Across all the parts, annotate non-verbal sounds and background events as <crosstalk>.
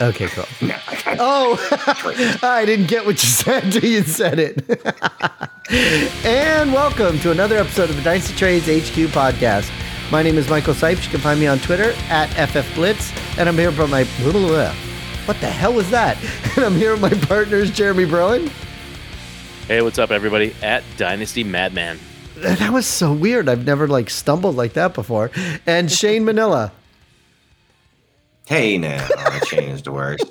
Okay, cool. No, I got Oh, <laughs> I didn't get what you said until you said it. <laughs> and welcome to another episode of the Dynasty Trades HQ podcast. My name is Michael Sipes. You can find me on Twitter at FFBlitz, and I'm here with my what the hell was that? <laughs> And I'm here with my partners, Jeremy Broen. Hey, what's up, everybody? At Dynasty Madman. That was so weird. I've never like stumbled like that before. And Shane Manila. Hey now, Shane is the worst.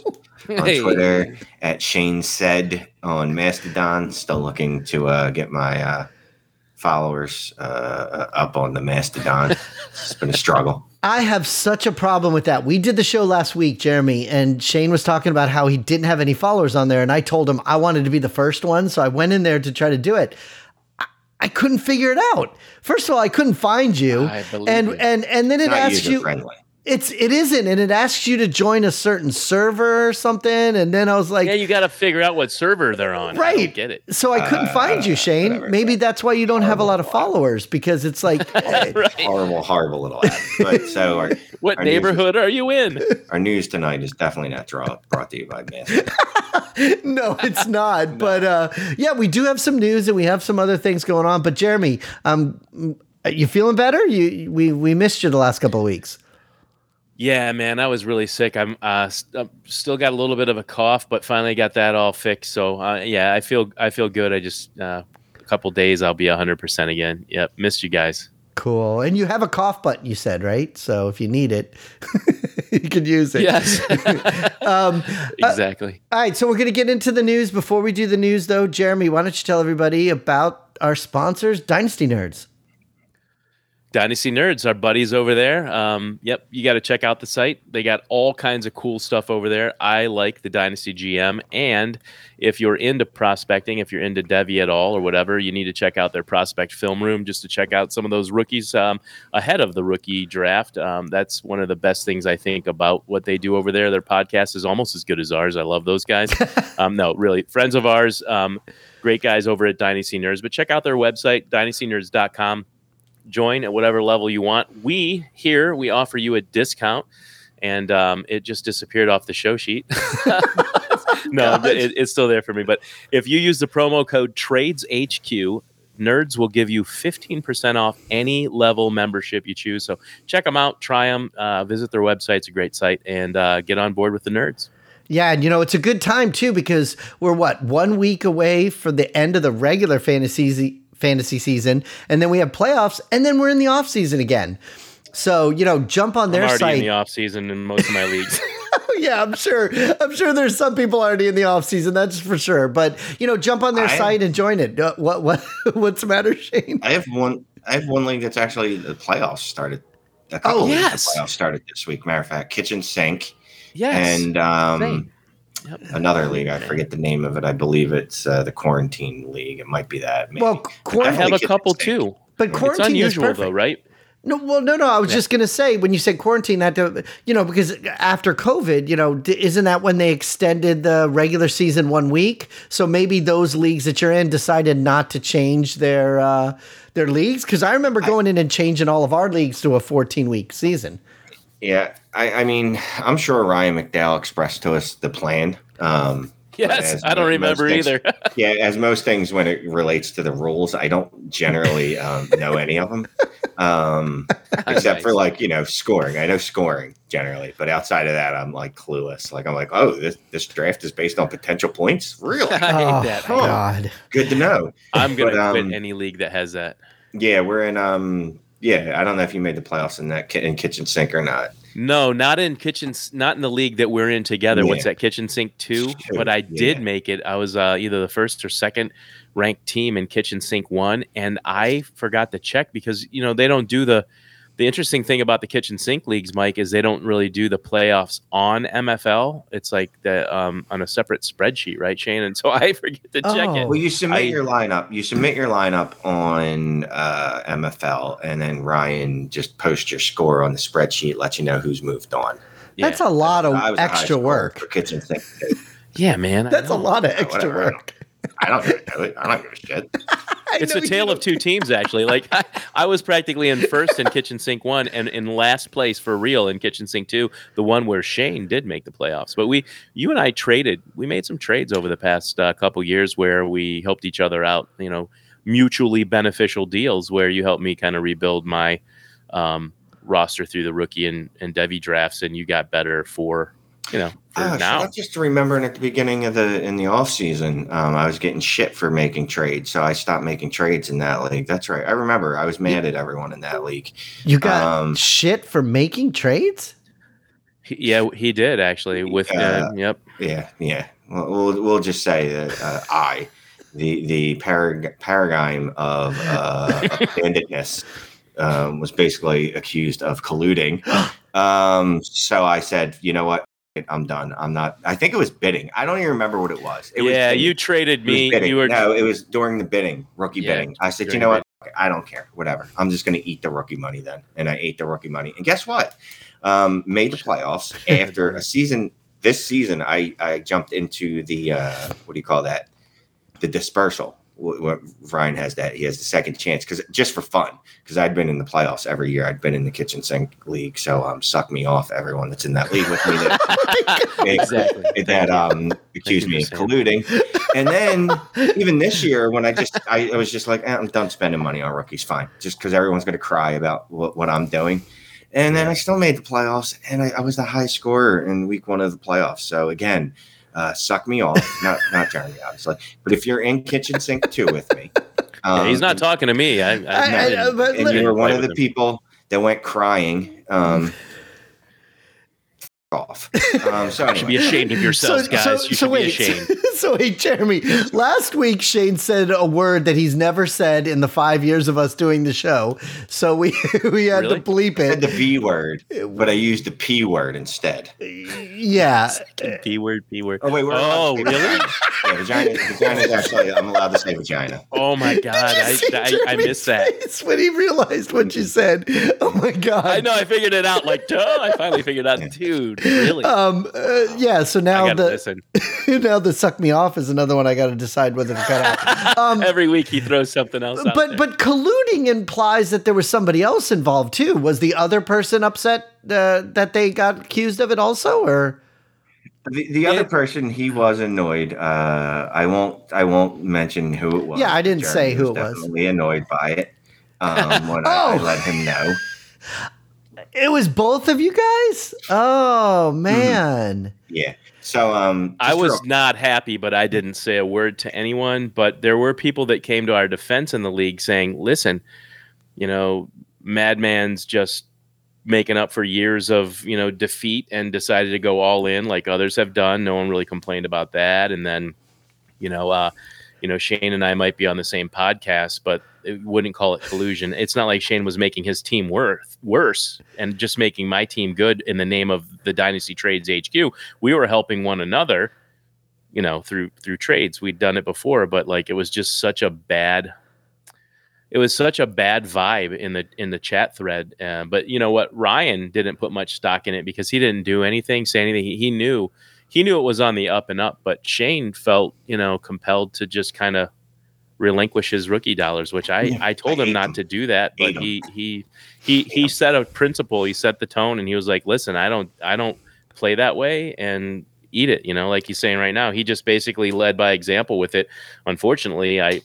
On Hey. Twitter at Shane said on Mastodon. Still looking to uh, get my uh, followers uh, up on the Mastodon. it's been a struggle. I have such a problem with that. We did the show last week, Jeremy, and Shane was talking about how he didn't have any followers on there, and I told him I wanted to be the first one, so I went in there to try to do it. I, I couldn't figure it out. First of all, I couldn't find you, I believe and you. and and then it Not asks you. friendly. It's it isn't, and it asks you to join a certain server or something, and then I was like, Yeah, you got to figure out what server they're on. I Right. don't get it. so I couldn't Uh, find you, Shane. whatever. Maybe that's why you don't have a lot of followers because it's like <laughs> right. Horrible, horrible little app. But so our, <laughs> What our news- neighborhood are you in? our news tonight is definitely not draw, brought to you by Mastodon. <laughs> no, it's not. But uh, yeah, we do have some news and we have some other things going on. But Jeremy, um, you feeling better? You we we missed you the last couple of weeks. Yeah, man, I was really sick. I'm uh, st- uh, still got a little bit of a cough, but finally got that all fixed. So uh, yeah, I feel I feel good. I just uh, a couple days I'll be hundred percent again. Yep, missed you guys. Cool. And you have a cough button, you said, right? So if you need it, <laughs> you can use it. Yes, <laughs> Um, <laughs> exactly. all right. So we're going to get into the news. Before we do the news, though, Jeremy, why don't you tell everybody about our sponsors, Dynasty Nerds? Dynasty Nerds, our buddies over there. Um, yep, you got to check out the site. They got all kinds of cool stuff over there. I like the Dynasty GM. And if you're into prospecting, if you're into devy at all or whatever, you need to check out their prospect film room just to check out some of those rookies um, ahead of the rookie draft. Um, that's one of the best things I think about what they do over there. Their podcast is almost as good as ours. I love those guys. <laughs> um, no, really, friends of ours. Um, great guys over at Dynasty Nerds. But check out their website, dynastynerds.com join at whatever level you want. We here we offer you a discount, and um, it just disappeared off the show sheet. <laughs> no, <laughs> it, it's still there for me. But if you use the promo code TradesHQ, Nerds will give you 15% off any level membership you choose. So check them out, try them, uh, visit their website. It's a great site, and uh, get on board with the Nerds. Yeah, and you know, it's a good time too because we're what, one week away from the end of the regular fantasy fantasy season, and then we have playoffs, and then we're in the off season again. So, you know, jump on I'm their already site. in the off season in most of my leagues. <laughs> yeah, I'm sure. I'm sure there's some people already in the off season, that's for sure. But, you know, jump on their I- site and join it. Uh, what what <laughs> what's the matter, Shane? I have one. I have one league that's actually the playoffs started. A couple Oh, leagues, yes. the playoffs started this week. Matter of fact, Kitchen Sink yes. and um, Same. Yep. another league. I forget the name of it. I believe it's uh, the Quarantine League. It might be that. Maybe. Well, I quarantine, have a couple Sink. too. but It's quarantine is unusual perfect. though, right? No, well, no, no. I was just gonna say when you said quarantine, that you know because after COVID, you know, isn't that when they extended the regular season one week? So maybe those leagues that you're in decided not to change their uh, their leagues because I remember going in and changing all of our leagues to a 14 week season. Yeah, I, I mean, I'm sure Ryan McDowell expressed to us the plan. Um, Yes, as I don't remember things- either. <laughs> yeah, as most things when it relates to the rules, I don't generally um, know any of them, um, <laughs> except for like you know scoring. I know scoring generally, but outside of that, I'm like clueless. Like I'm like, oh, this this draft is based on potential points. Really <laughs> I hate oh that. Huh. God! good to know. I'm gonna But, quit um, any league that has that. Yeah, we're in. Um, yeah, I don't know if you made the playoffs in that in kitchen sink or not. No, not in kitchen, not in the league that we're in together. What's that? Kitchen Sink two. Two, But I did yeah. make it. I was uh, either the first or second ranked team in Kitchen Sink one, and I forgot to check because you know they don't do the. The interesting thing about the kitchen sink leagues, Mike, is they don't really do the playoffs on MFL. It's like the um, on a separate spreadsheet, right, Shane? And <laughs> so I forget to check Oh. it. Well, you submit I- your lineup. You submit your lineup on uh, MFL, and then Ryan just posts your score on the spreadsheet, let you know who's moved on. Yeah. That's a lot of I was extra work. for kitchen sink. <laughs> yeah, man. That's a lot of extra whatever. work. I don't really do it. I don't give a shit. <laughs> it's a tale of two teams actually. Like I, <laughs> I was practically in first in Kitchen Sink one and in last place for real in Kitchen Sink two, the one where Shane did make the playoffs. But we, you and I traded. We made some trades over the past uh, couple years where we helped each other out. You know, mutually beneficial deals where you helped me kind of rebuild my um, roster through the rookie and and devy drafts, and you got better for you know for Gosh, now. I just remembering at the beginning of the in the off season, um, I was getting shit for making trades, so I stopped making trades in that league. That's right. I remember. I was mad at everyone in that league. You got Um, shit for making trades? He- yeah, he did actually. With uh, Yeah. yep, Yeah, yeah. We'll we'll, we'll just say that uh, I, the the parag- paradigm of uh, of banditness, um, was basically accused of colluding. <gasps> Um, so I said, you know what? I'm done. I'm not. I think it was bidding. I don't even remember what it was. It was yeah, bidding. you traded me. You were no, it was during the bidding, rookie Yeah, bidding. I said, you know what? I don't care. Whatever. I'm just going to eat the rookie money then, and I ate the rookie money. And guess what? Um, made the <laughs> playoffs after a season. This season, I I jumped into the uh, what do you call that? The dispersal. What, what Ryan has that he has the second chance because just for fun because I'd been in the playoffs every year. I'd been in the kitchen sink league, so um, suck me off, everyone that's in that league with me. That, <laughs> exactly <laughs> that um accused me of colluding. And then <laughs> even this year, when I just I, I was just like, eh, I'm done spending money on rookies. Fine, just because everyone's going to cry about what, what I'm doing. And then I still made the playoffs, and I, I was the high scorer in week one of the playoffs. So again, uh, suck me off. <laughs> Not not Jeremy, obviously, but if you're in kitchen sink two with me, <laughs> Yeah, he's um, not talking to me. I, I, I- I- didn't- but and you were one of the him. people that went crying. Um, off. Um, so <laughs> You should be ashamed of yourselves, guys. you should be ashamed. <laughs> so wait, Jeremy. Last week Shane said a word that he's never said in the five years of us doing the show. So we <laughs> we had Really? to bleep I said it. the V word, but I used the P word instead. Yeah. P word, P word. Oh wait, we're Oh, allowed really? Vagina. Yeah, vagina. Vagina is actually. I'm allowed to say vagina. Oh my god, I, Did you see I, I missed that. face when he realized what you said. Oh my god. I know. I figured it out. Like, duh. I finally figured out, dude. Really? Um. uh, yeah. So now gotta the <laughs> now the suck me off is another one I got to decide whether to cut out. <laughs> Um, Every week he throws something else out but there. but colluding implies that there was somebody else involved too. Was the other person upset uh, that they got accused of it also, or The, the other person, he was annoyed. Uh, I won't. I won't mention who it was. Yeah, I didn't Jeremy say who it was. Definitely annoyed by it. Um, when I, I <laughs> Oh. let him know. It was both of you guys? Oh man. Yeah. So um, I was real- not happy, but I didn't say a word to anyone. But there were people that came to our defense in the league saying, listen, you know, Madman's just making up for years of, you know, defeat and decided to go all in like others have done. No one really complained about that. And then, you know, uh, you know, Shane and I might be on the same podcast, but it wouldn't call it collusion. It's not like Shane was making his team worth worse and just making my team good in the name of the Dynasty Trades HQ. We were helping one another, you know, through through trades. We'd done it before, but like it was just such a bad it was such a bad vibe in the in the chat thread. Uh, but you know what? Ryan didn't put much stock in it because he didn't do anything, say anything. He, he knew he knew it was on the up and up. But Shane felt you know compelled to just kind of relinquish his rookie dollars, which I Yeah, I told I him not to do that. But he he he he set a principle. He set the tone, and he was like, "Listen, I don't I don't play that way." And eat it you know like he's saying right now he just basically led by example with it unfortunately i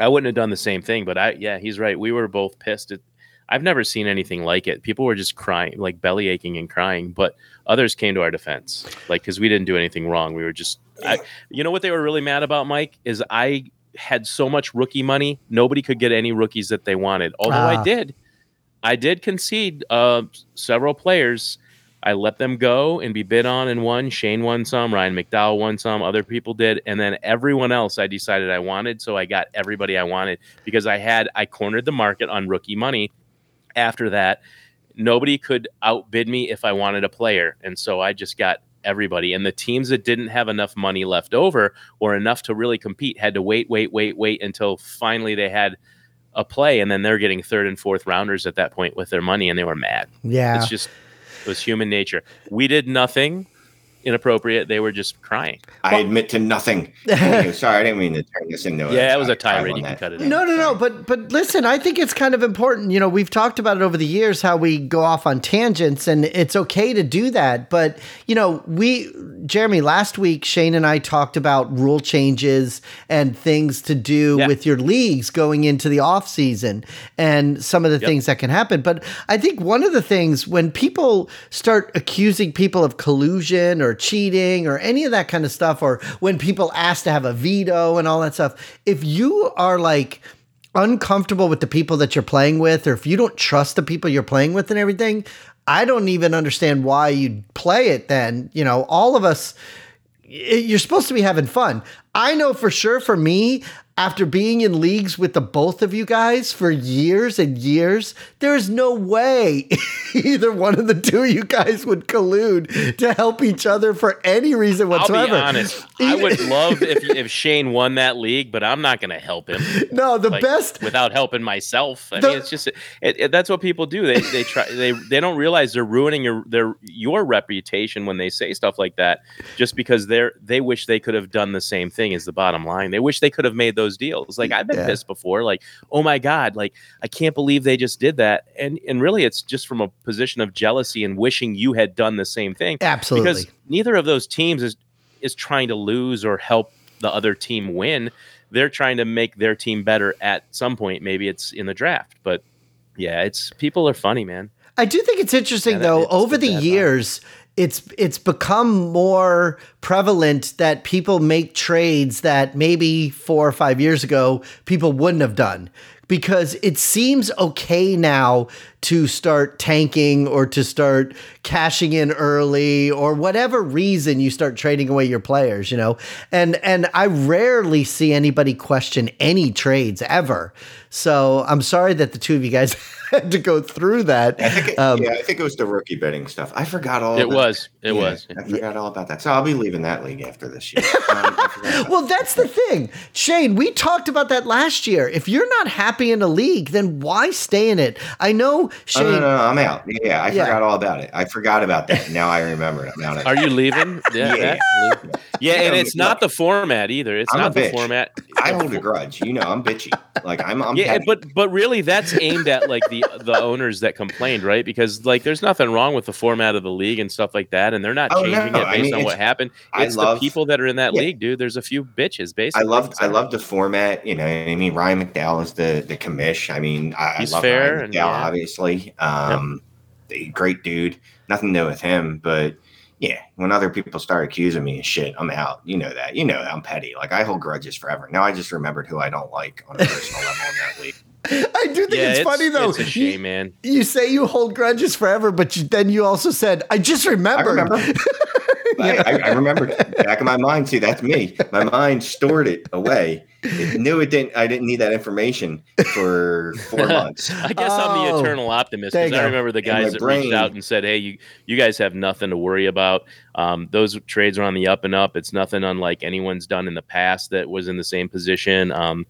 I wouldn't have done the same thing, but I yeah, he's right. We were both pissed. It, I've never seen anything like it. People were just crying, like belly aching and crying, but others came to our defense, like because we didn't do anything wrong. We were just, I, you know, what they were really mad about, Mike, is I had so much rookie money, nobody could get any rookies that they wanted. Although Ah. I did, I did concede uh, several players. I let them go and be bid on and won. Shane won some, Ryan McDowell won some, other people did, and then everyone else I decided I wanted. So I got everybody I wanted because I had I cornered the market on rookie money. After that, nobody could outbid me if I wanted a player, and so I just got everybody. And the teams that didn't have enough money left over or enough to really compete had to wait, wait, wait, wait until finally they had a play, and then they're getting third and fourth rounders at that point with their money, and they were mad. Yeah. It's just it was human nature. We did nothing inappropriate. They were just crying. I admit to nothing. <laughs> Sorry, I didn't mean to turn this into. Yeah, it was a time tirade. You can cut it out. No, no, no. But but listen, I think it's kind of important. You know, we've talked about it over the years how we go off on tangents, and it's okay to do that. But you know, we Jeremy last week, Shane and I talked about rule changes and things to do Yeah. with your leagues going into the off season and some of the Yep. things that can happen. But I think one of the things when people start accusing people of collusion or cheating or any of that kind of stuff, or when people ask to have a veto and all that stuff, if you are like uncomfortable with the people that you're playing with, or if you don't trust the people you're playing with and everything, I don't even understand why you'd play it then. You know, all of us, you're supposed to be having fun. I know for sure for me, after being in leagues with the both of you guys for years and years, there's no way <laughs> either one of the two of you guys would collude to help each other for any reason I'll whatsoever. be honest. I would love if <laughs> if Shane won that league, but I'm not going to help him. No, the like, best without helping myself. I The- mean, it's just it, it, that's what people do. They they try they they don't realize they're ruining your their your reputation when they say stuff like that, just because they're they wish they could have done the same thing. Is the bottom line? They wish they could have made those deals. Like I've been Yeah. pissed before. Like oh my god, like I can't believe they just did that. And and really, it's just from a position of jealousy and wishing you had done the same thing absolutely. because neither of those teams is is trying to lose or help the other team win. They're trying to make their team better at some point. Maybe it's in the draft, but yeah, it's people are funny, man. I do think it's interesting Yeah, though. it's Over the years, it's it's become more prevalent that people make trades that maybe four or five years ago people wouldn't have done. Because it seems okay now to start tanking or to start cashing in early or whatever reason you start trading away your players, you know. And and I rarely see anybody question any trades ever. So I'm sorry that the two of you guys <laughs> had to go through that. I think it, Um, yeah, I think it was the rookie betting stuff. I forgot all. It about was. It Yeah, was. I forgot all about that. So I'll be leaving that league after this year. <laughs> Um, I forgot about Well, that's the thing. Shane, we talked about that last year. If you're not happy in a league, then why stay in it? I know, Oh, no, no, no, I'm out. Yeah, I Yeah. forgot all about it. I forgot about that. Now I remember it. I'm out. Are you leaving? <laughs> Yeah, Yeah. that- yeah, and it's not the format either. It's I'm not the format. I hold a grudge. You know, I'm bitchy. Like I'm. I'm yeah, petty. but but really, that's aimed at like the the owners that complained, right? Because like, there's nothing wrong with the format of the league and stuff like that, and they're not Oh, changing no, it I based mean, on what it's- happened. I It's love- the people that are in that Yeah. league, dude. There's a few bitches, Basically, I love I love the format. You know, I mean Ryan McDowell is the the commish. I mean, I, I He's love fair Ryan and- McDowell, yeah. obviously. Um, the great dude. Nothing to do with him, but yeah, when other people start accusing me of shit, I'm out. You know that. You know that I'm petty. Like I hold grudges forever. Now I just remembered who I don't like on a personal level in that league. <laughs> I do think Yeah, it's, funny though. It's a You- shame, man. You, say you hold grudges forever, but you, then you also said, "I just I remember. <laughs> I, I, I remembered back in my mind. See, that's me. My mind stored it away. It <laughs> knew it didn't. I didn't need that information for four <laughs> months. I guess I'm the Oh, eternal optimist because I remember the guys that brain. reached out and said, "Hey, you you guys have nothing to worry about. Um, those trades are on the up and up. It's nothing unlike anyone's done in the past that was in the same position. Um,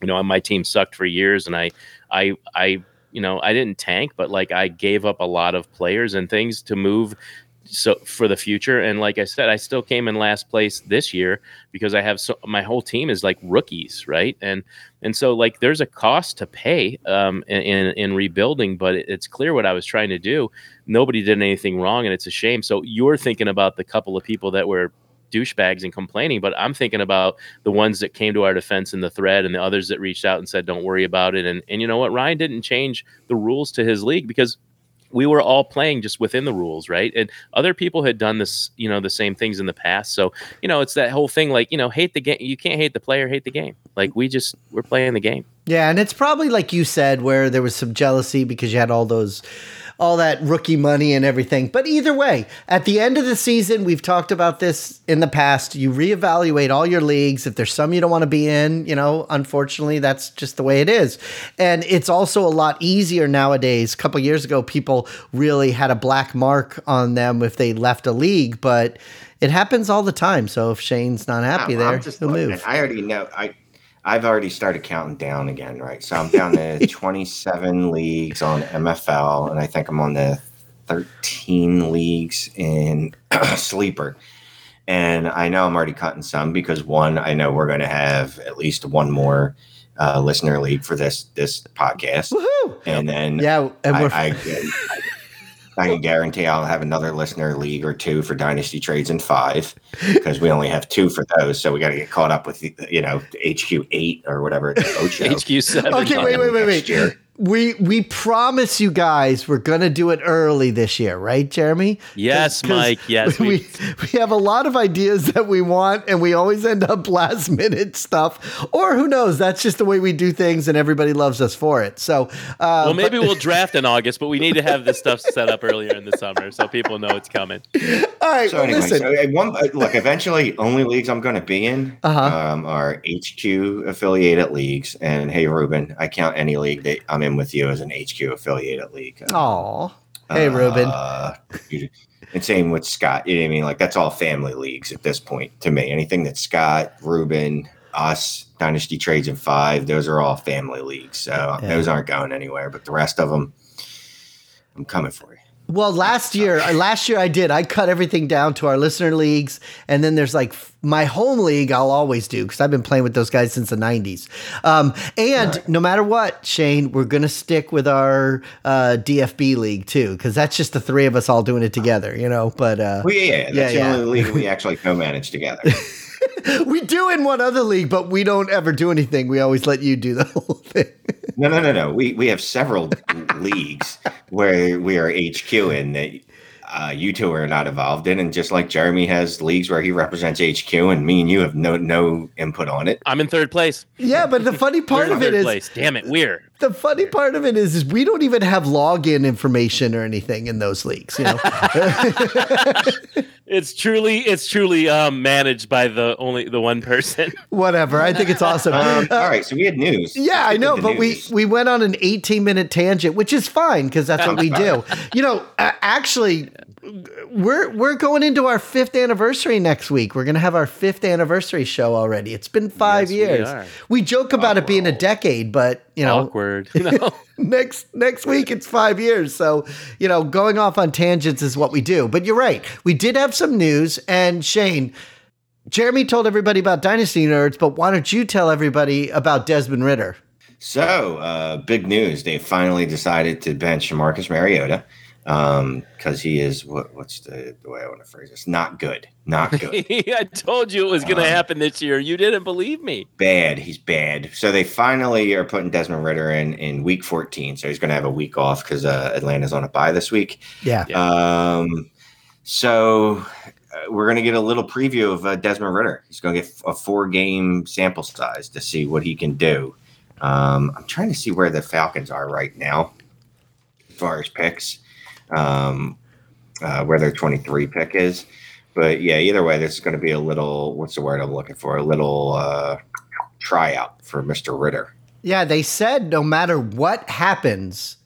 you know, my team sucked for years, and I, I, I, you know, I didn't tank, but like I gave up a lot of players and things to move." So for the future, and like I said, I still came in last place this year because I have so my whole team is like rookies, right? And and so like there's a cost to pay um, in, in in rebuilding, but it's clear what I was trying to do. Nobody did anything wrong, and it's a shame. So you're thinking about the couple of people that were douchebags and complaining, but I'm thinking about the ones that came to our defense in the thread and the others that reached out and said, "Don't worry about it." And and you know what? Ryan didn't change the rules to his league because we were all playing just within the rules, right? And other people had done this, you know, the same things in the past. So, you know, it's that whole thing like, you know, hate the game. You can't hate the player, hate the game. Like we just we're playing the game. Yeah, and it's probably like you said, where there was some jealousy because you had all those, all that rookie money and everything. But either way, at the end of the season, we've talked about this in the past. You reevaluate all your leagues. If there's some you don't want to be in, you know, unfortunately, that's just the way it is. And it's also a lot easier nowadays. A couple years ago, people really had a black mark on them if they left a league, but it happens all the time. So if Shane's not happy I'm- there, I'm just he'll move. I already know. I I've already started counting down again, right? So I'm down to <laughs> 27 leagues on MFL, and I think I'm on the 13 leagues in <clears throat> sleeper. And I know I'm already cutting some because one, I know we're going to have at least one more uh, listener league for this this podcast, Woohoo! and then Yeah, and we're, I, <laughs> I, I can guarantee I'll have another listener league or two for Dynasty Trades in five because we only have two for those. So we got to get caught up with you know HQ eight or whatever the Ocho. HQ seven. okay, wait, wait, wait, next year. Wait. We we promise you guys we're gonna do it early this year, right, Jeremy? Yes, 'Cause Mike. <laughs> Yes, we, we, we have a lot of ideas that we want, and we always end up <laughs> last minute stuff. Or who knows? That's just the way we do things, and everybody loves us for it. So, uh, well, maybe we'll <laughs> draft in August, but we need to have this stuff set up earlier in the summer so people know it's coming. all right. So well, anyway, listen, so uh, one uh, look. Eventually, only leagues I'm going to be in Uh-huh. um, are HQ affiliated leagues. And hey, Ruben, I count any league that I'm in with you as an HQ affiliated league. Aw. Hey, Ruben. Uh, and same with Scott. You know what I mean? Like that's all family leagues at this point to me. Anything that Scott, Ruben, us, Dynasty Trades and five, those are all family leagues. So Yeah. those aren't going anywhere. But the rest of them, I'm coming for you. Well, last year, <laughs> last year I did. I cut everything down to our listener leagues, and then there's like my home league. I'll always do because I've been playing with those guys since the '90s. Um, and no matter what, Shane, we're gonna stick with our uh, DFB league too because that's just the three of us all doing it together, you know. But uh, Well, yeah, yeah. That's Yeah, the yeah. only league we <laughs> actually co-manage together. <laughs> we do in one other league, but we don't ever do anything. We always let you do the whole thing. No, no, no, no. We we have several leagues where we are HQ in that uh, you two are not involved in, and just like Jeremy has leagues where he represents HQ, and me and you have no no input on it. I'm in third place. Yeah, but the funny part of it third is place. Damn it, we're. the funny part of it is, is we don't even have login information or anything in those leagues. You know. <laughs> It's truly, it's truly um, managed by the only the one person. <laughs> Whatever. I think it's awesome. Um, Uh, all right, so we had news. Yeah, I know, to the but we we went on an 18 minute tangent, which is fine because that's what we do. <laughs> You know, uh, actually, we're we're going into our fifth anniversary next week. We're going to have our fifth anniversary show already. It's been five Yes, years. are. We, joke about it being a decade, but you know, Awkward. You know? <laughs> next next week it's five years. So you know, going off on tangents is what we do. But you're right. We did have some news, and Shane. Jeremy told everybody about Dynasty Nerds, but why don't you tell everybody about Desmond Ridder? So, uh, big news. They finally decided to bench Marcus Mariota because he is, what, what's the, the way I want to phrase this? Not good. Not <laughs> good. I told you it was going to Um, happen this year. You didn't believe me. bad. He's bad. So they finally are putting Desmond Ridder in in week 14. So he's going to have a week off because uh, Atlanta's on a bye this week. Yeah. Um, so uh, we're going to get a little preview of uh, Desmond Ridder. He's going to get a four game sample size to see what he can do. Um, I'm trying to see where the Falcons are right now as far as picks, um, uh, where their 23 pick is. But yeah, either way, this is going to be a little, what's the word I'm looking for? A little uh, tryout for Mr. Ridder. Yeah, they said no matter what happens,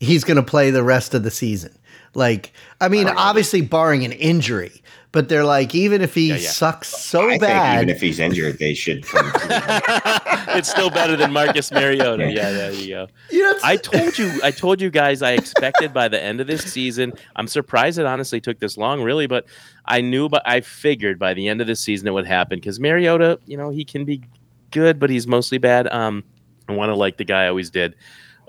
he's going to play the rest of the season. Like, I mean, obviously barring an injury, but they're like, even if he Yeah, yeah. sucks so I think bad, even if he's injured, they should put him through. <laughs> it's still better than Marcus Mariota. Yeah, there you go. you know, I told you, I told you guys, I expected by the end of this season. I'm surprised it honestly took this long, really, but I knew, but I figured by the end of this season it would happen because Mariota, you know, he can be good, but he's mostly bad. Um, I want to like the guy I always did,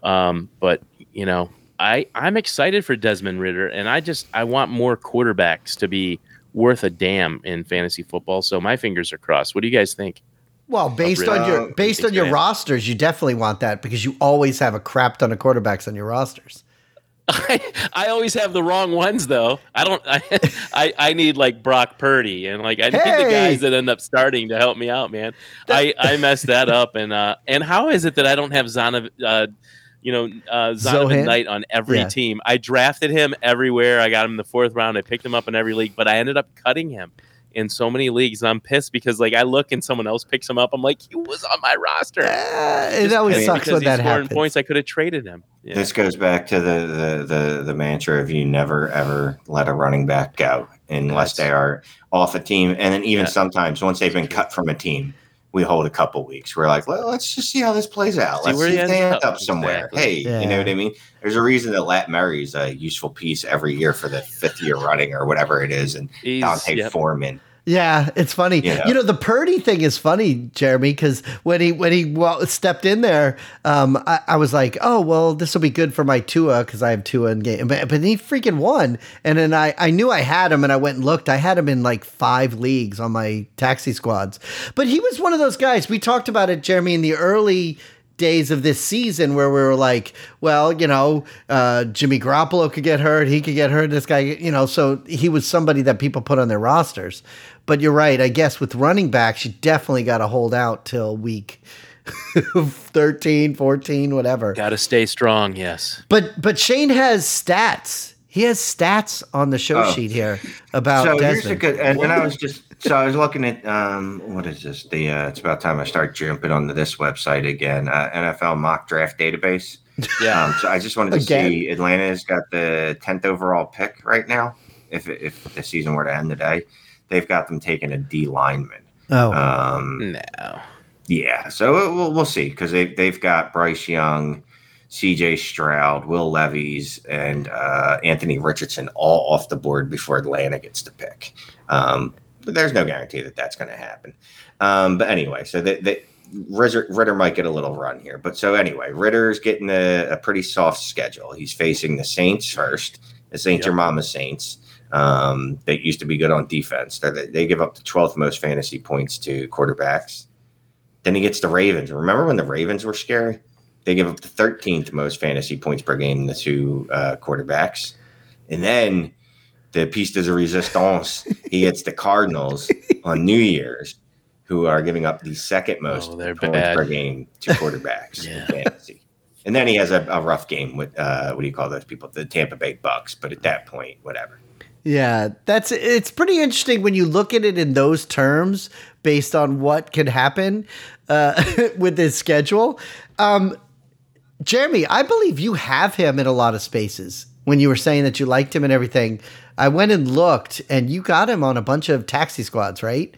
um, but you know, I I'm excited for Desmond Ridder, and I just I want more quarterbacks to be worth a damn in fantasy football. So my fingers are crossed. What do you guys think? well, based really- on your Uh, based on your rosters, you definitely want that because you always have a crap ton of quarterbacks on your rosters. I, <laughs> I always have the wrong ones though. I don't. I, <laughs> I I need like Brock Purdy and like I need Hey! the guys that end up starting to help me out, man. I I messed that up and uh and how is it that I don't have Zonovan, uh you know uh Zonovan Knight on every Yeah. team? I drafted him everywhere. I got him in the fourth round. I picked him up in every league, but I ended up cutting him in so many leagues. And I'm pissed because like I look and someone else picks him up. I'm like he was on my roster. Uh, it always sucks because when that scoring happens. points. I could have traded him. Yeah. This goes back to the, the the the mantra of you never ever let a running back go unless That's- they are off a team, and then even Yeah. sometimes once they've been cut from a team, we hold a couple weeks. We're like, well, let's just see how this plays out. See let's where see if they end up. up somewhere. Exactly. Hey, Yeah. you know what I mean? There's a reason that Lat Murray's a useful piece every year for the fifth year running or whatever it is, and He's, D'Onta yep. Foreman. Yeah, it's funny. Yeah. You know, the Purdy thing is funny, Jeremy, because when he when he well, stepped in there, um, I, I was like, oh well, this will be good for my Tua because I have Tua in game, but, but he freaking won, and then I I knew I had him, and I went and looked. I had him in like five leagues on my taxi squads, but he was one of those guys. We talked about it, Jeremy, in the early days of this season where we were like, well, you know, uh, Jimmy Garoppolo could get hurt, he could get hurt, this guy, you know, so he was somebody that people put on their rosters. But you're right, I guess with running backs, you definitely got to hold out till week <laughs> 13, 14, whatever. Got to stay strong. Yes. But but Shane has stats. He has stats on the show Oh. sheet here about so here's Desmond. a good, and, and I was just so I was looking at um, what is this? The uh, it's about time I start jumping onto this website again. Uh, NFL mock draft database. <laughs> Yeah. Um, so I just wanted to Again? see Atlanta's got the tenth overall pick right now. If if the season were to end today, they've got them taking a D lineman. oh, Um, no. yeah, so we'll, we'll see because they they've got Bryce Young, C.J. Stroud, Will Levis, and uh, Anthony Richardson all off the board before Atlanta gets to pick. Um, but there's no guarantee that that's going to happen. Um, but anyway, so they, Ridder, Ridder might get a little run here. But so anyway, Ridder's getting a, a pretty soft schedule. He's facing the Saints first. The Saints Yep. are Mama Saints. Um, they used to be good on defense. They're, they give up the 12th most fantasy points to quarterbacks. Then he gets the Ravens. Remember when the Ravens were scary? They give up the 13th most fantasy points per game to two uh, quarterbacks. And then the piece de resistance, he hits the Cardinals on New Year's, who are giving up the second most Oh, they're points per game to quarterbacks Yeah. in fantasy. And then he has a, a rough game with uh, what do you call those people? The Tampa Bay Bucks. But at that point, whatever. Yeah, that's it's pretty interesting when you look at it in those terms based on what can happen uh, <laughs> with his schedule. Um, Jeremy, I believe you have him in a lot of spaces. When you were saying that you liked him and everything, I went and looked, and you got him on a bunch of taxi squads, right?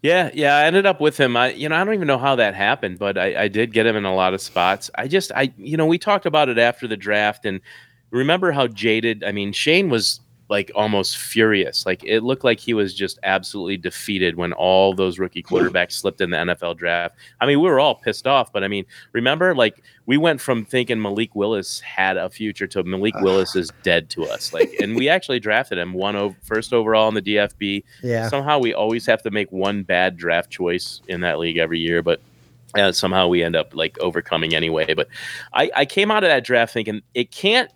Yeah, yeah. I ended up with him. I, you know, I don't even know how that happened, but I, I did get him in a lot of spots. I just, I, you know, we talked about it after the draft, and remember how jaded. I mean, Shane was like almost furious. Like it looked like he was just absolutely defeated when all those rookie quarterbacks slipped in the NFL draft. I mean, we were all pissed off, but I mean, remember, like we went from thinking Malik Willis had a future to Malik Willis is dead to us. Like, and we actually drafted him one over, first overall in the DFB Yeah. somehow we always have to make one bad draft choice in that league every year, but uh, somehow we end up like overcoming anyway. But I, I came out of that draft thinking it can't.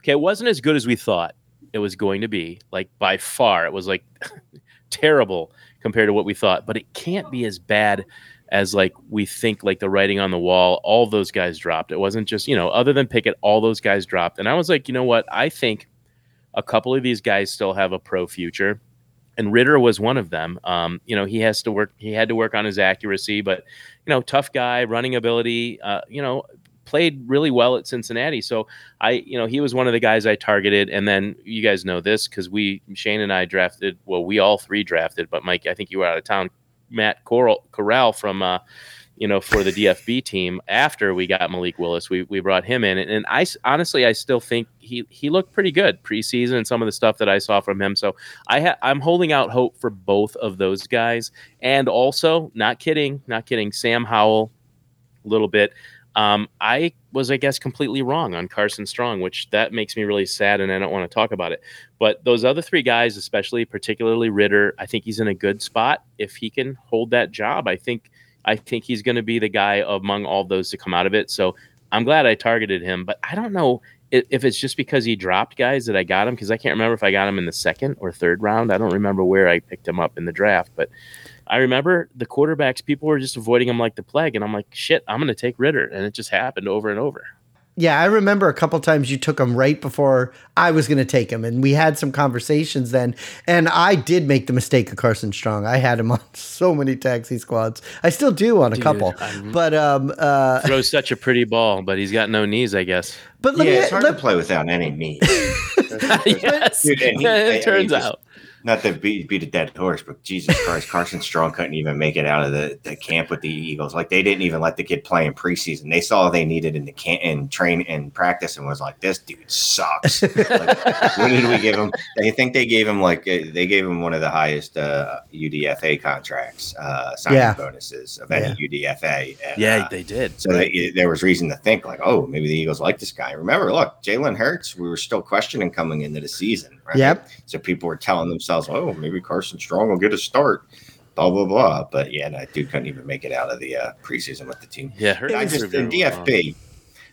Okay, it wasn't as good as we thought it was going to be. Like by far, it was like <laughs> terrible compared to what we thought. But it can't be as bad as like we think. Like the writing on the wall, all those guys dropped. It wasn't just you know other than Pickett, all those guys dropped. And I was like, you know what? I think a couple of these guys still have a pro future and Ridder was one of them. Um, you know, he has to work. He had to work on his accuracy, but you know, tough guy, running ability. Uh, you know, played really well at Cincinnati. So I, you know, he was one of the guys I targeted. And then you guys know this because we, Shane and I drafted. Well, we all three drafted, but Mike, I think you were out of town. Matt Corral, Corral from. Uh, you know, for the DFB team after we got Malik Willis, we, we brought him in. And, and I honestly, I still think he, he looked pretty good preseason and some of the stuff that I saw from him. So I ha- I'm holding out hope for both of those guys. And also, not kidding, not kidding, Sam Howell a little bit. Um, I was, I guess, completely wrong on Carson Strong, which that makes me really sad, and I don't want to talk about it. But those other three guys, especially particularly Ridder, I think he's in a good spot if he can hold that job. I think I think he's going to be the guy among all those to come out of it. So I'm glad I targeted him, but I don't know if, if it's just because he dropped guys that I got him because I can't remember if I got him in the second or third round. I don't remember where I picked him up in the draft, but I remember the quarterbacks. People were just avoiding him like the plague, and I'm like, shit, I'm going to take Ridder, and it just happened over and over. Yeah, I remember a couple times you took him right before I was going to take him, and we had some conversations then. And I did make the mistake of Carson Strong. I had him <laughs> on so many taxi squads. I still do on a Dude, couple, I'm- but um, uh, Throws such a pretty ball, but he's got no knees, I guess. but let yeah, me it's hard let, to play without any knees. <laughs> <laughs> yes, Dude, he- I- I it turns just- out. Not to beat, beat a dead horse, but Jesus Christ, Carson Strong couldn't even make it out of the, the camp with the Eagles. Like they didn't even let the kid play in preseason. They saw they needed in the camp and train and practice and was like, this dude sucks. <laughs> like, what did we give him? I think they gave him like uh, they gave him one of the highest uh, UDFA contracts, uh, signing Yeah. bonuses of any UDFA. And, Yeah, uh, they did. so they, there was reason to think like, oh, maybe the Eagles like this guy. Remember, look, Jalen Hurts, we were still questioning coming into the season, right? Yep. So people were telling themselves, oh, maybe Carson Strong will get a start, blah blah blah. But yeah, that dude couldn't even make it out of the uh, preseason with the team. Yeah, Hurts I just in everyone wrong. DFB.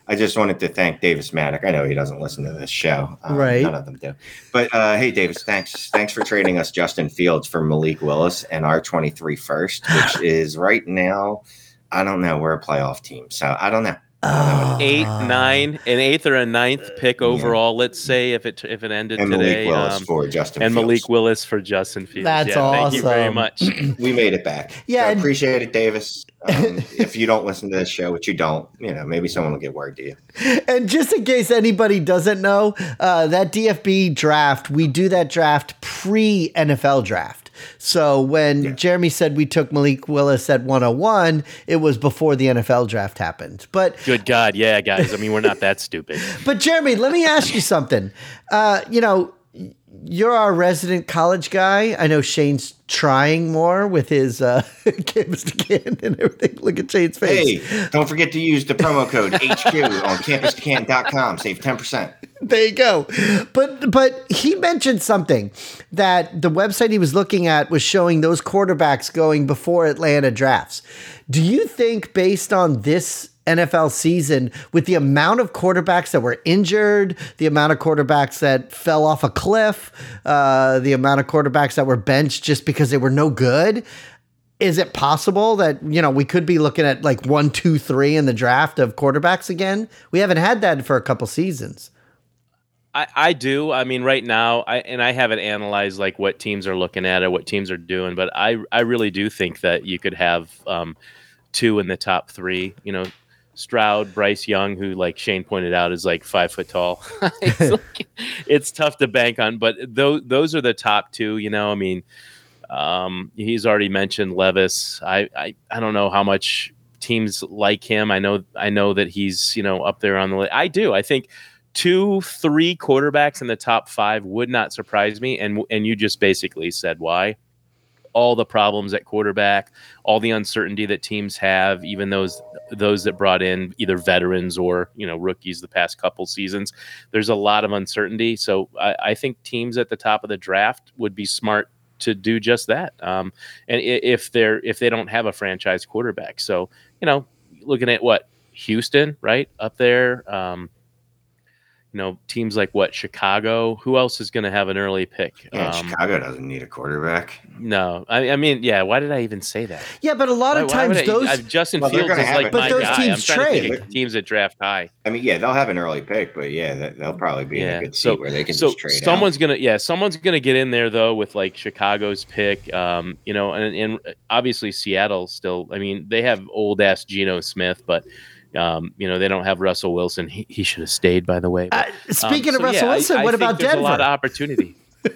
I just wanted to thank Davis Maddock. I know he doesn't listen to this show. Um, Right. None of them do. But uh, hey, Davis, thanks. Thanks for trading us Justin Fields for Malik Willis and our 23 first, which <sighs> is right now, I don't know. We're a playoff team. So I don't know. Oh. eight, nine, an eighth or a ninth pick overall. Let's say if it if it ended And today, Malik Willis um, for Justin and Fields. Malik Willis for Justin Fields. That's yeah, Thank you very much. <clears throat> we made it back. Yeah, So and- appreciate it, Davis. <laughs> Um, if you don't listen to this show, which you don't, you know, maybe someone will get word to you. And just in case anybody doesn't know, uh, that DFB draft, we do that draft pre NFL draft. So when Yeah. Jeremy said we took Malik Willis at 101, it was before the NFL draft happened. But Good God, yeah, guys. I mean, we're not that stupid. <laughs> but Jeremy, let me ask you something. Uh, you know, you're our resident college guy. I know Shane's trying more with his uh, <laughs> campus to can and everything. Look at Shane's face. Hey, don't forget to use the promo code HQ on campuscan.com. Save 10%. there you go. But but he mentioned something that the website he was looking at was showing those quarterbacks going before Atlanta drafts. Do you think based on this NFL season with the amount of quarterbacks that were injured, the amount of quarterbacks that fell off a cliff, uh, the amount of quarterbacks that were benched just because they were no good, is it possible that you know we could be looking at like one, two, three in the draft of quarterbacks again? We haven't had that for a couple seasons. I, I do. I mean, right now, I and I haven't analyzed like what teams are looking at or what teams are doing, but I I really do think that you could have um, two in the top three. You know, Stroud, Bryce Young, who like Shane pointed out is like five foot tall. <laughs> it's, <laughs> like- it's tough to bank on, but those those are the top two. You know, I mean, um, he's already mentioned Levis. I, I I don't know how much teams like him. I know I know that he's you know up there on the list. I do. I think two, three quarterbacks in the top five would not surprise me. And and you just basically said why. All the problems at quarterback, all the uncertainty that teams have, even those those that brought in either veterans or you know rookies the past couple seasons. There's a lot of uncertainty, so I, I think teams at the top of the draft would be smart to do just that. Um, and if they're if they don't have a franchise quarterback, so you know, looking at what Houston, right up there. Um, you know, teams like what Chicago. Who else is going to have an early pick? Yeah, Um, Chicago doesn't need a quarterback. no, I, I mean, yeah. Why did I even say that? Yeah, but a lot of Why- why times would I- those I- Justin Well, Fields is like it. But my those guy. teams I'm trying to think trade. of teams that draft high. I mean, yeah, they'll have an early pick, but yeah, that- they'll probably be in a good seat so- where they can so just trade. out. someone's gonna yeah someone's gonna get in there though with like chicago's pick um you know and, and obviously seattle still i mean they have old ass Geno smith but um you know they don't have russell wilson he, he should have stayed by the way Uh, speaking um, of so, Russell yeah, Wilson, I what think about Denver? a lot of opportunity <laughs>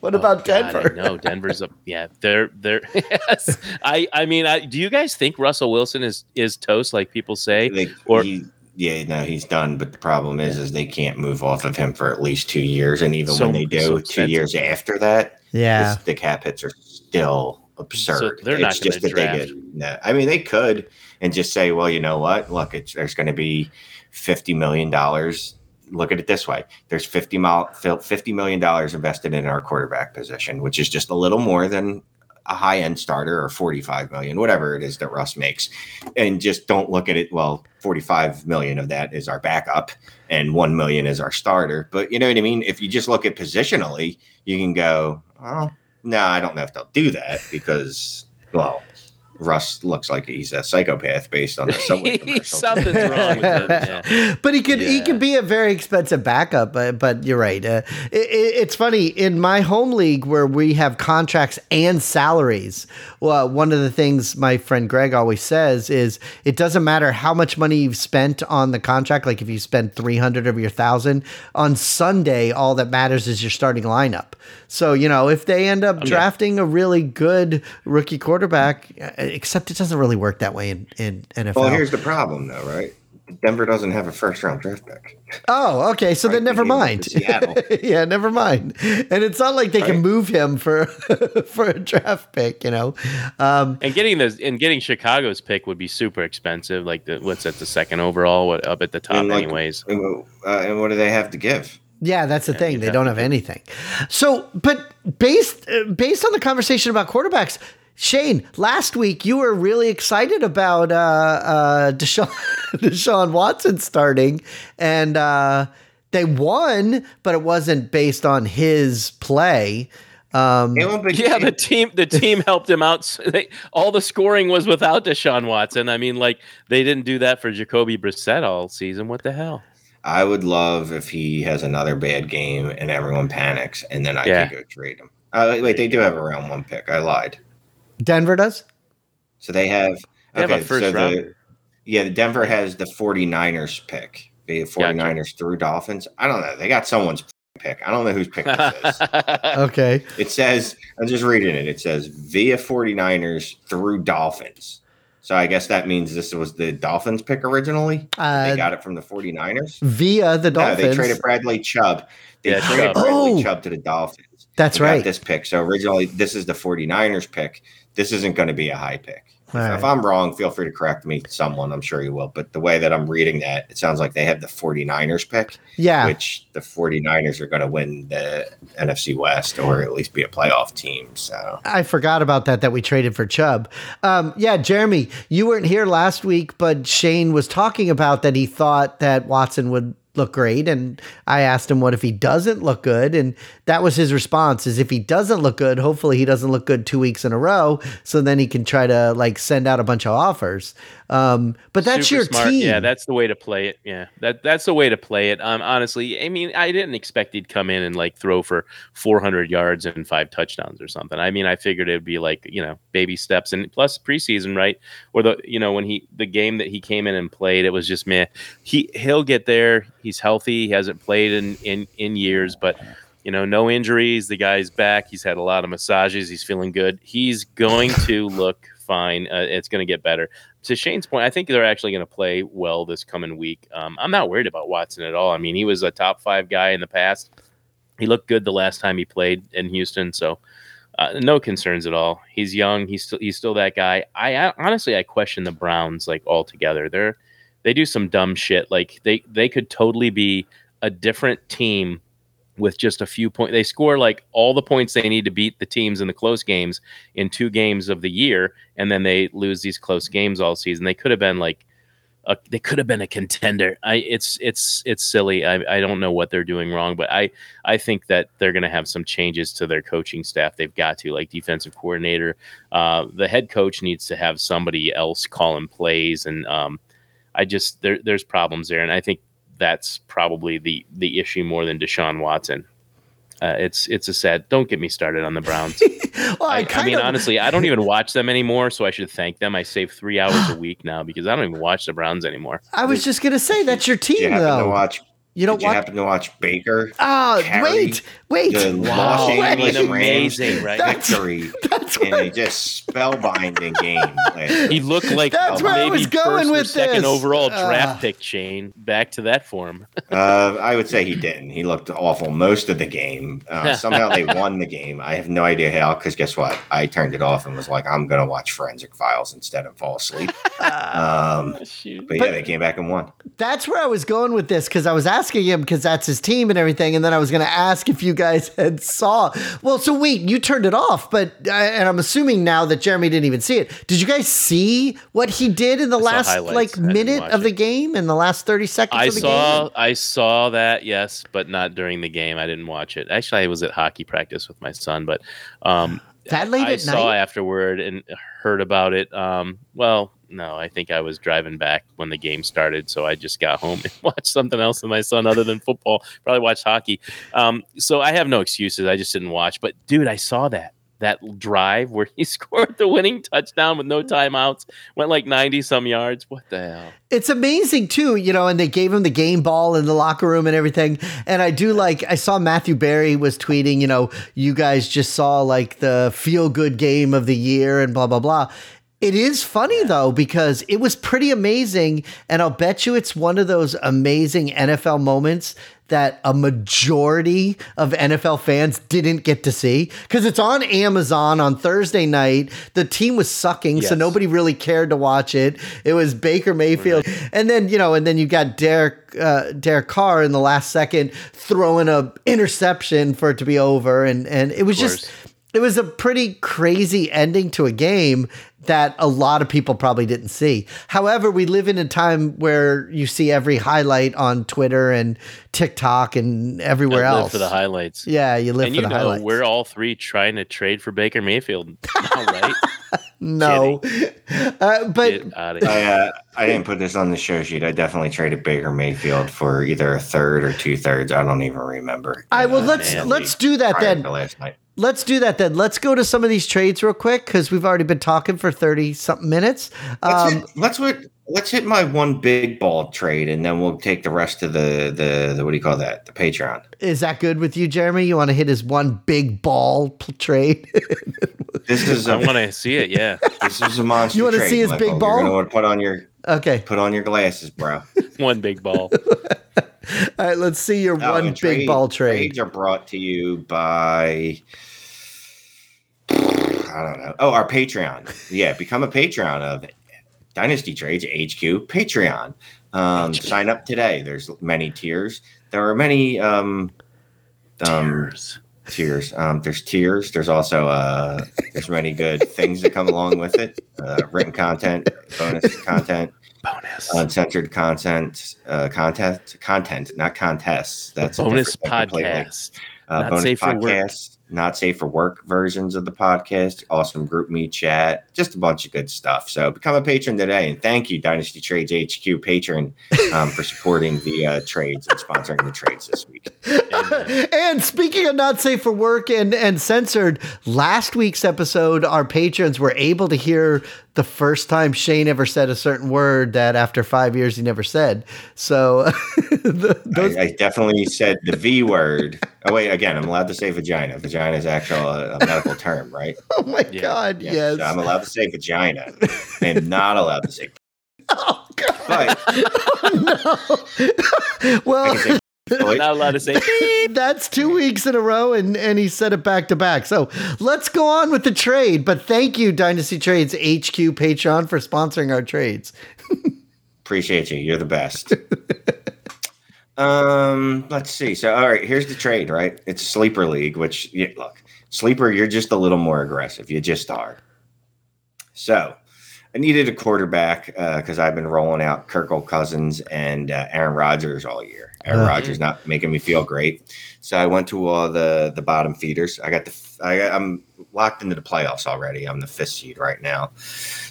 What Oh, about God, Denver? no denver's a yeah they're they're <laughs> yes i i mean I, do you guys think russell wilson is is toast like people say They, or- he, yeah, no, he's done. But the problem is, is they can't move off of him for at least two years, and even So- when they do, so two years after that, Yeah. the cap hits are still absurd. they're not just gonna that they draft. get. No, I mean, they could and just say, well, you know what? Look, there's going to be fifty million dollars. Look at it this way: there's fifty mil, fifty million dollars invested in our quarterback position, which is just a little more than a high end starter or 45 million, whatever it is that Russ makes. And just don't look at it. Well, 45 million of that is our backup and 1 million is our starter. But you know what I mean? If you just look at positionally, you can go, oh, no, I don't know if they'll do that because, well, Russ looks like he's a psychopath based on the subway <laughs> commercial. Something's wrong with him. Yeah. but he could he could be a very expensive backup. But but you're right. Uh, it, it- it's funny in my home league where we have contracts and salaries. Well, one of the things my friend Greg always says is it doesn't matter how much money you've spent on the contract. Like if you spend three hundred of your thousand on Sunday, all that matters is your starting lineup. So you know if they end up yeah. drafting a really good rookie quarterback, uh, except it doesn't really work that way in in NFL. Well, here's the problem, though, right? Denver doesn't have a first round draft pick. Oh, okay. So then never they gave him mind. <laughs> yeah, never mind. And it's not like they can move him for <laughs> for a draft pick, you know. Um, And getting the and getting Chicago's pick would be super expensive. Like the what's at the second overall, what up at the top, And, like, anyways. And, uh, and what do they have to give? yeah, that's the thing. They don't have anything. So, but based uh, based on the conversation about quarterbacks, Shane, last week you were really excited about uh, uh, Deshaun, <laughs> Deshaun Watson starting, and uh, they won, but it wasn't based on his play. Um, They won't be- Yeah, the team the team <laughs> helped him out. They, all the scoring was without Deshaun Watson. I mean, like they didn't do that for Jacoby Brissett all season. What the hell? I would love if he has another bad game and everyone panics, and then I Yeah. could go trade him. Uh, wait, they do have a round one pick. I lied. Denver does. So they have. They have a first so the, yeah, the Denver has the 49ers pick. The 49ers through Dolphins. I don't know. They got someone's pick. I don't know whose pick this is. <laughs> Okay. It says, I'm just reading it. It says via 49ers through Dolphins. So I guess that means this was the Dolphins pick originally. Uh, they got it from the 49ers. via the No, Dolphins. they traded Bradley Chubb. They Yeah, traded Chubb. Bradley Oh. Chubb to the Dolphins. That's They got right. This pick. So originally, this is the 49ers pick. This isn't going to be a high pick. So right. If I'm wrong, feel free to correct me, someone. I'm sure you will. But the way that I'm reading that, it sounds like they have the 49ers pick, Yeah. which the 49ers are going to win the NFC West or at least be a playoff team. So I forgot about that, that we traded for Chubb. Um, yeah, Jeremy, you weren't here last week, but Shane was talking about that he thought that Watson would look great. And I asked him, what if he doesn't look good? And that was his response is if he doesn't look good, hopefully he doesn't look good two weeks in a row. So then he can try to like send out a bunch of offers. Um, but that's Super your smart. team. Yeah, that's the way to play it. Yeah, that that's the way to play it. Um, honestly, I mean, I didn't expect he'd come in and like throw for 400 yards and five touchdowns or something. I mean, I figured it'd be like you know baby steps and plus preseason, right? Or the you know when he the game that he came in and played, it was just meh. He he'll get there. He's healthy. He hasn't played in in in years, but you know, no injuries. The guy's back. He's had a lot of massages. He's feeling good. He's going to look fine. Uh, it's going to get better. To Shane's point, I think they're actually going to play well this coming week. Um, I'm not worried about Watson at all. I mean, he was a top five guy in the past. He looked good the last time he played in Houston, so uh, no concerns at all. He's young. He's still he's still that guy. I, I honestly I question the Browns like altogether. They're they do some dumb shit. Like they they could totally be a different team with just a few points. They score like all the points they need to beat the teams in the close games in two games of the year, and then they lose these close games all season. They could have been like, a, they could have been a contender. I it's it's it's silly. I, I don't know what they're doing wrong, but I I think that they're going to have some changes to their coaching staff. They've got to like defensive coordinator. Uh, the head coach needs to have somebody else calling plays, and um, I just there there's problems there, and I think that's probably the the issue more than Deshaun Watson. Uh, it's it's a sad. Don't get me started on the Browns. <laughs> well, I, I kind mean, of- honestly, I don't even watch them anymore, so I should thank them. I save three hours a <gasps> week now because I don't even watch the Browns anymore. I was just gonna say that's your did you team, to though. watch? You don't Did you happen to watch Baker? Oh, carry wait, wait. the Wow, Los wait. Angeles Rams amazing, right? That's- victory That's in a just spellbinding game. last He looked like That's a where I maybe was going first or with second overall Ah. draft pick. Shane, back to that form. <laughs> Uh, I would say he didn't. He looked awful most of the game. Uh, <laughs> somehow they won the game. I have no idea how. Because guess what? I turned it off and was like, I'm gonna watch Forensic Files instead and fall asleep. <laughs> Um, Shoot. but But- yeah, they came back and won. that's where I was going with this because I was asking him because that's his team and everything, and then I was going to ask if you guys <laughs> had saw. Well, so wait, you turned it off, but uh, and I'm assuming now that Jeremy didn't even see it. Did you guys see what he did in the saw last like minute of the game in the last 30 seconds? I of the saw game? I saw that yes, but not during the game. I didn't watch it. Actually, I was at hockey practice with my son, but um, That late I at saw night? afterward and heard about it. Um, well, no, I think I was driving back when the game started, so I just got home <laughs> and watched something else with my son other than football. Probably watched hockey. Um, so I have no excuses. I just didn't watch. But dude, I saw that that drive where he <laughs> scored the winning touchdown with no timeouts, went like ninety some yards. What the hell? It's amazing too, you know, and they gave him the game ball in the locker room and everything. And I do like I saw Matthew Berry was tweeting, you know, you guys just saw like the feel good game of the year and blah blah blah. It is funny though because it was pretty amazing and I'll bet you it's one of those amazing NFL moments that a majority of NFL fans didn't get to see. Because it's on Amazon on Thursday night. The team was sucking, so nobody really cared to watch it. It was Baker Mayfield, and then you know, and then you got Derek uh, Derek Carr in the last second throwing a interception for it to be over, and and it was just it was a pretty crazy ending to a game that a lot of people probably didn't see. However, we live in a time where you see every highlight on Twitter and TikTok and everywhere else. for the highlights. yeah, you live and for you the know highlights. we're all three trying to trade for Baker Mayfield, now, right? <laughs> no, uh, but Get out of here. I uh, I didn't put this on the show sheet. I definitely traded Baker Mayfield for either a third or two thirds. I don't even remember. I well Uh, let's man, let's do that prior then. to last night. Let's do that then. Let's go to some of these trades real quick because we've already been talking for thirty something minutes. Let's, Um, hit, let's hit let's hit my one big ball trade, and then we'll take the rest of the the, the what do you call that? The Patreon. is that good with you, Jeremy? You want to hit his one big ball p- trade? <laughs> This is I a want to see it. Yeah, this is a monster. You wanna see his Michael. big ball? You're gonna want to put on your okay. put on your glasses, bro. <laughs> one big ball. <laughs> All right. Let's see your Oh, one and big ball trade. Trades are brought to you by. I don't know. Oh, our Patreon. Yeah, become a Patreon of Dynasty Trades HQ Patreon. Um, sign up today. There's many tiers. There are many um, um, Tears. tiers. Um, there's tiers. There's also uh, there's many good things that come along with it. Uh, written content, bonus content, Bonus. uncensored content, uh, content, content, not contests. That's a bonus podcast. Uh, Not bonus safe for work. podcasts, not safe for work versions of the podcast. Awesome group me chat, just a bunch of good stuff. So become a patron today, and thank you, Dynasty Trades HQ patron, um, for supporting the uh, trades and sponsoring the trades this week. <laughs> and speaking of not safe for work and, and censored, last week's episode, our patrons were able to hear the first time Shane ever said a certain word that after five years he never said. So <laughs> the, those, I, I definitely said the V word. Oh wait, again, I'm allowed to say vagina. Vagina is actually uh, a medical term, right? <laughs> oh my Yeah. God, Yeah, yes. So I'm allowed to say vagina. I'm <laughs> not allowed to say. oh, God, But no. I well, can say. <laughs> Not allowed to say. <laughs> That's two weeks in a row, and, and he said it back to back. So let's go on with the trade. But thank you, Dynasty Trades HQ Patreon, for sponsoring our trades. <laughs> Appreciate you. You're the best. um, let's see. So, all right, here's the trade. Right, it's sleeper league. Which, yeah, look, sleeper, you're just a little more aggressive. You just are. So, I needed a quarterback because I've been rolling out Kirkle Cousins and uh, Aaron Rodgers all year. Aaron Ugh. Rodgers not making me feel great. So I went to all the the bottom feeders. I got the I, I'm locked into the playoffs already. I'm the fifth seed right now.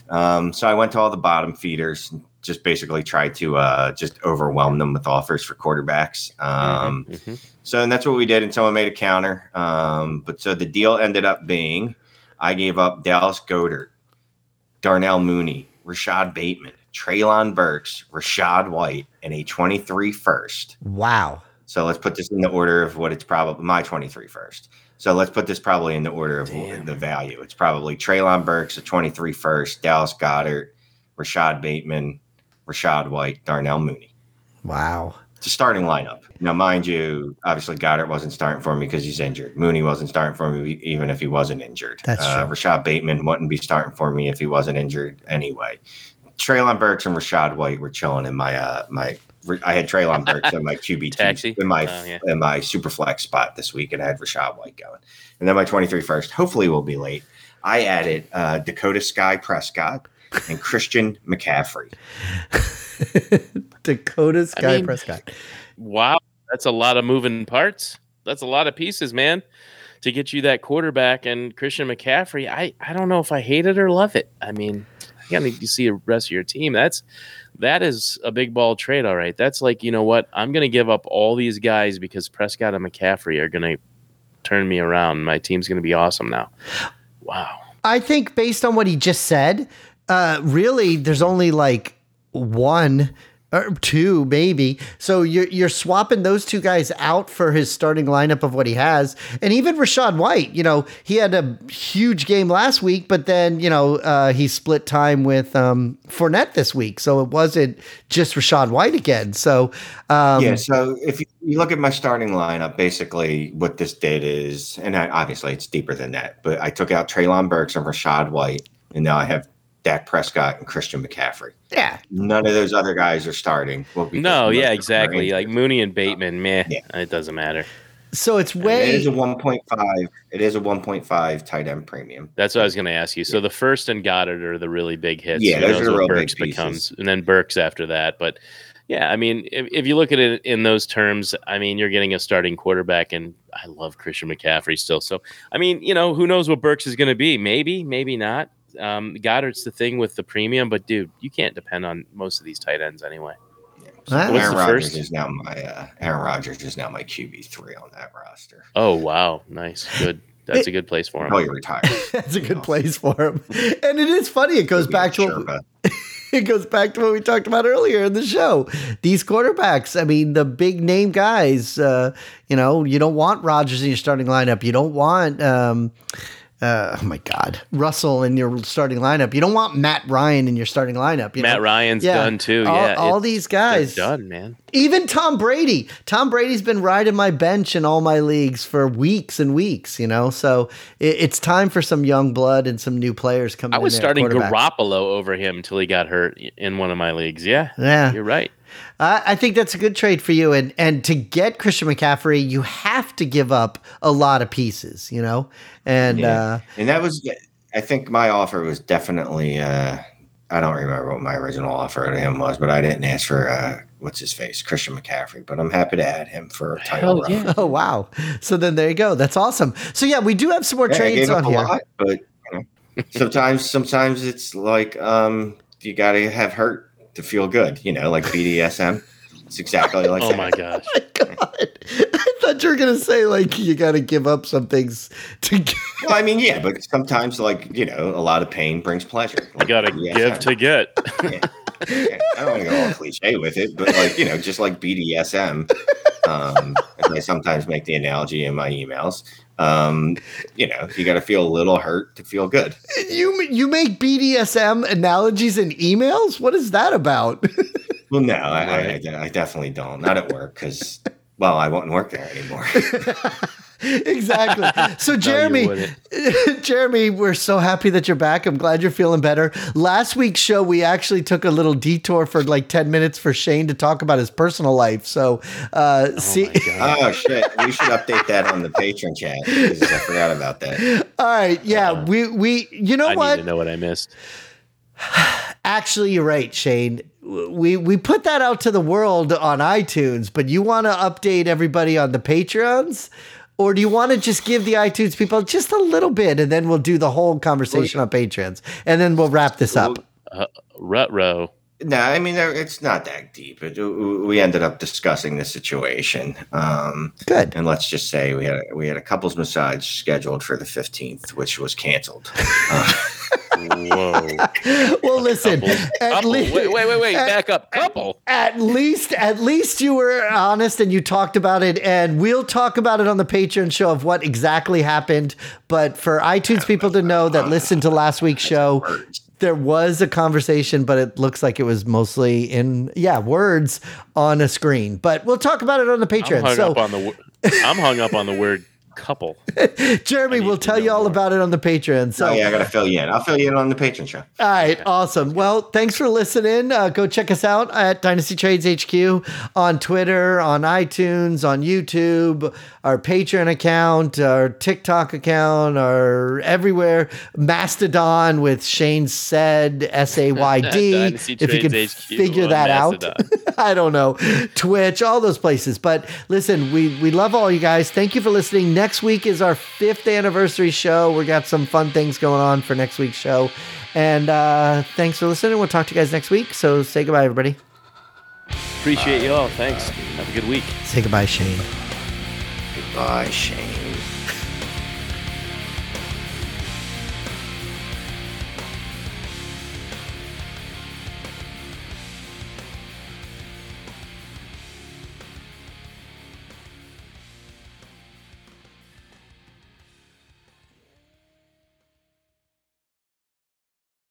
Um, so I went to all the bottom feeders. and Just basically tried to uh, just overwhelm them with offers for quarterbacks. Um, Mhm. so and that's what we did. And someone made a counter. Um, but so the deal ended up being, I gave up Dallas Goedert, Darnell Mooney, Rashod Bateman, Treylon Burks, Rachaad White, and a 23 first. Wow. So let's put this in the order of what it's probably my 23 first. So let's put this probably in the order of Damn. the value. It's probably Treylon Burks, a 23 first, Dallas Goedert, Rashod Bateman, Rachaad White, Darnell Mooney. Wow. It's a starting lineup. Now, mind you, obviously Goedert wasn't starting for me because he's injured. Mooney wasn't starting for me even if he wasn't injured. That's uh, true. Rashod Bateman wouldn't be starting for me if he wasn't injured anyway. Treylon Burks and Rachaad White were chilling in my uh my. I had Treylon Burks in my <laughs> QB Taxi? in my Oh, yeah. in my super flex spot this week, and I had Rachaad White going. And then my 23 first, hopefully will be late. I added uh, Dakota Sky Prescott and Christian McCaffrey. <laughs> Dakota Sky mean- Prescott. Wow, that's a lot of moving parts. That's a lot of pieces, man. to get you that quarterback and Christian McCaffrey. I I don't know if I hate it or love it. I mean, you need to see the rest of your team. That's that is a big ball trade, all right. That's like you know what I'm gonna give up all these guys because Prescott and McCaffrey are gonna turn me around. My team's gonna be awesome now. Wow. I think based on what he just said, uh, really, there's only like one or two maybe. So you're you're swapping those two guys out for his starting lineup of what he has, and even Rachaad White. You know, he had a huge game last week, but then you know uh, he split time with um, Fournette this week, so it wasn't just Rachaad White again. So um, yeah, so if you, look at my starting lineup, basically what this did is, and I, obviously it's deeper than that, but I took out Treylon Burks and Rashad White, and now I have Dak Prescott and Christian McCaffrey. yeah, None of those other guys are starting. Well, No, yeah, of them are exactly. injured. Like Mooney and Bateman, meh, Yeah. it doesn't matter. so it's And way it is a 1.5. It is a 1.5 tight end premium. That's what I was going to ask you. So the first and Goedert are the really big hits. Yeah, Who those are the what real big Burks pieces. becomes, and then Burks after that. But yeah, I mean, if, if you look at it in those terms, I mean, you're getting a starting quarterback, and I love Christian McCaffrey still. So I mean, you know, who knows what Burks is going to be? Maybe, maybe not. Um, Goedert's the thing with the premium, but dude, you can't depend on most of these tight ends anyway. So Wow. What's Aaron the Rodgers first? is now my uh, Aaron Rodgers is now my QB three on that roster. Oh wow, nice, good. That's a good place for him. Probably retired. <laughs> that's a good place for him. And it is funny. It goes back to Sherpa. <laughs> it goes back to what we talked about earlier in the show. These quarterbacks, I mean, the big name guys, uh, you know, you don't want Rodgers in your starting lineup. You don't want, um, uh, oh my God, Russell in your starting lineup. You don't want Matt Ryan in your starting lineup. You Matt know? Ryan's Yeah. done too. All, yeah, all these they're guys, done, man. even Tom Brady. Tom Brady's been riding my bench in all my leagues for weeks and weeks, you know. So it, it's time for some young blood and some new players coming. I was in there starting. Garoppolo over him until he got hurt in one of my leagues. Yeah, Yeah, you're right. I, I think that's a good trade for you. And and to get Christian McCaffrey, you have to give up a lot of pieces, you know. And Yeah. uh, And that was, I think my offer was definitely, uh, I don't remember what my original offer to him was, but I didn't ask for, uh, what's his face, Christian McCaffrey, but I'm happy to add him for a title Hell yeah. oh wow. So then there you go. That's awesome. So yeah, we do have some more Yeah, I trades gave up on a here. lot, but you know, sometimes, sometimes it's like, um, you got to have hurt to feel good, you know, like BDSM. It's exactly like <laughs> Oh that. my <laughs> gosh. My God. I thought you were gonna say like you got to give up some things to. Get, Well, I mean, yeah, but sometimes, like you know, a lot of pain brings pleasure. You gotta BDSM. give to get. <laughs> Yeah. Yeah. I don't want to go all cliche with it, but like you know, just like BDSM, um, and I sometimes make the analogy in my emails. Um, you know, you got to feel a little hurt to feel good. you you make BDSM analogies in emails. What is that about? <laughs> Well, no, I, I, I definitely don't. Not at work because, well, I won't work there anymore. <laughs> <laughs> exactly. <laughs> So Jeremy, wouldn't. <laughs> Jeremy, we're so happy that you're back. I'm glad you're feeling better. Last week's show, we actually took a little detour for like 10 minutes for Shane to talk about his personal life. So, uh, Oh see, oh shit, we should update that on the patron chat. 'cause I forgot about that. all right. Yeah. Uh, we, we, you know I what? I need to know what I missed. <sighs> Actually, you're right, Shane. We we put that out to the world on iTunes, but you want to update everybody on the Patreons? Or do you want to just give the iTunes people just a little bit and then we'll do the whole conversation on Patreons and then we'll wrap this up? Rut uh, row. No, I mean it's not that deep. It, we ended up discussing the situation, um, Good. and let's just say we had a, we had a couples massage scheduled for the fifteenth, which was canceled. Uh, Whoa. <laughs> Well, listen, Couple. at Couple. least Wait, wait, wait, wait. at- Back up. Couple. at least at least you were honest and you talked about it and we'll talk about it on the patreon show of what exactly happened but for itunes people to know that listened to last week's show there was a conversation but it looks like it was mostly in yeah words on a screen but we'll talk about it on the I'm patreon hung so up on the. I'm hung up on the word couple. <laughs> jeremy I need will tell you all more. about it on the patreon so oh yeah, I gotta fill you in. I'll fill you in on the Patreon show. All right, awesome. Well, thanks for listening. Uh, go check us out at Dynasty Trades HQ on Twitter, on iTunes, on YouTube, our Patreon account, our TikTok account, our everywhere. Mastodon with Shane said S A Y D. <laughs> If you can HQ figure on that out, <laughs> I don't know. Twitch, all those places. But listen, we we love all you guys. Thank you for listening. Next week is our fifth anniversary show. We got some fun things going on for next week's show. And uh, thanks for listening. We'll talk to you guys next week. So say goodbye, everybody. Appreciate you all. Thanks. Have a good week. Say goodbye, Shane. Goodbye, Shane.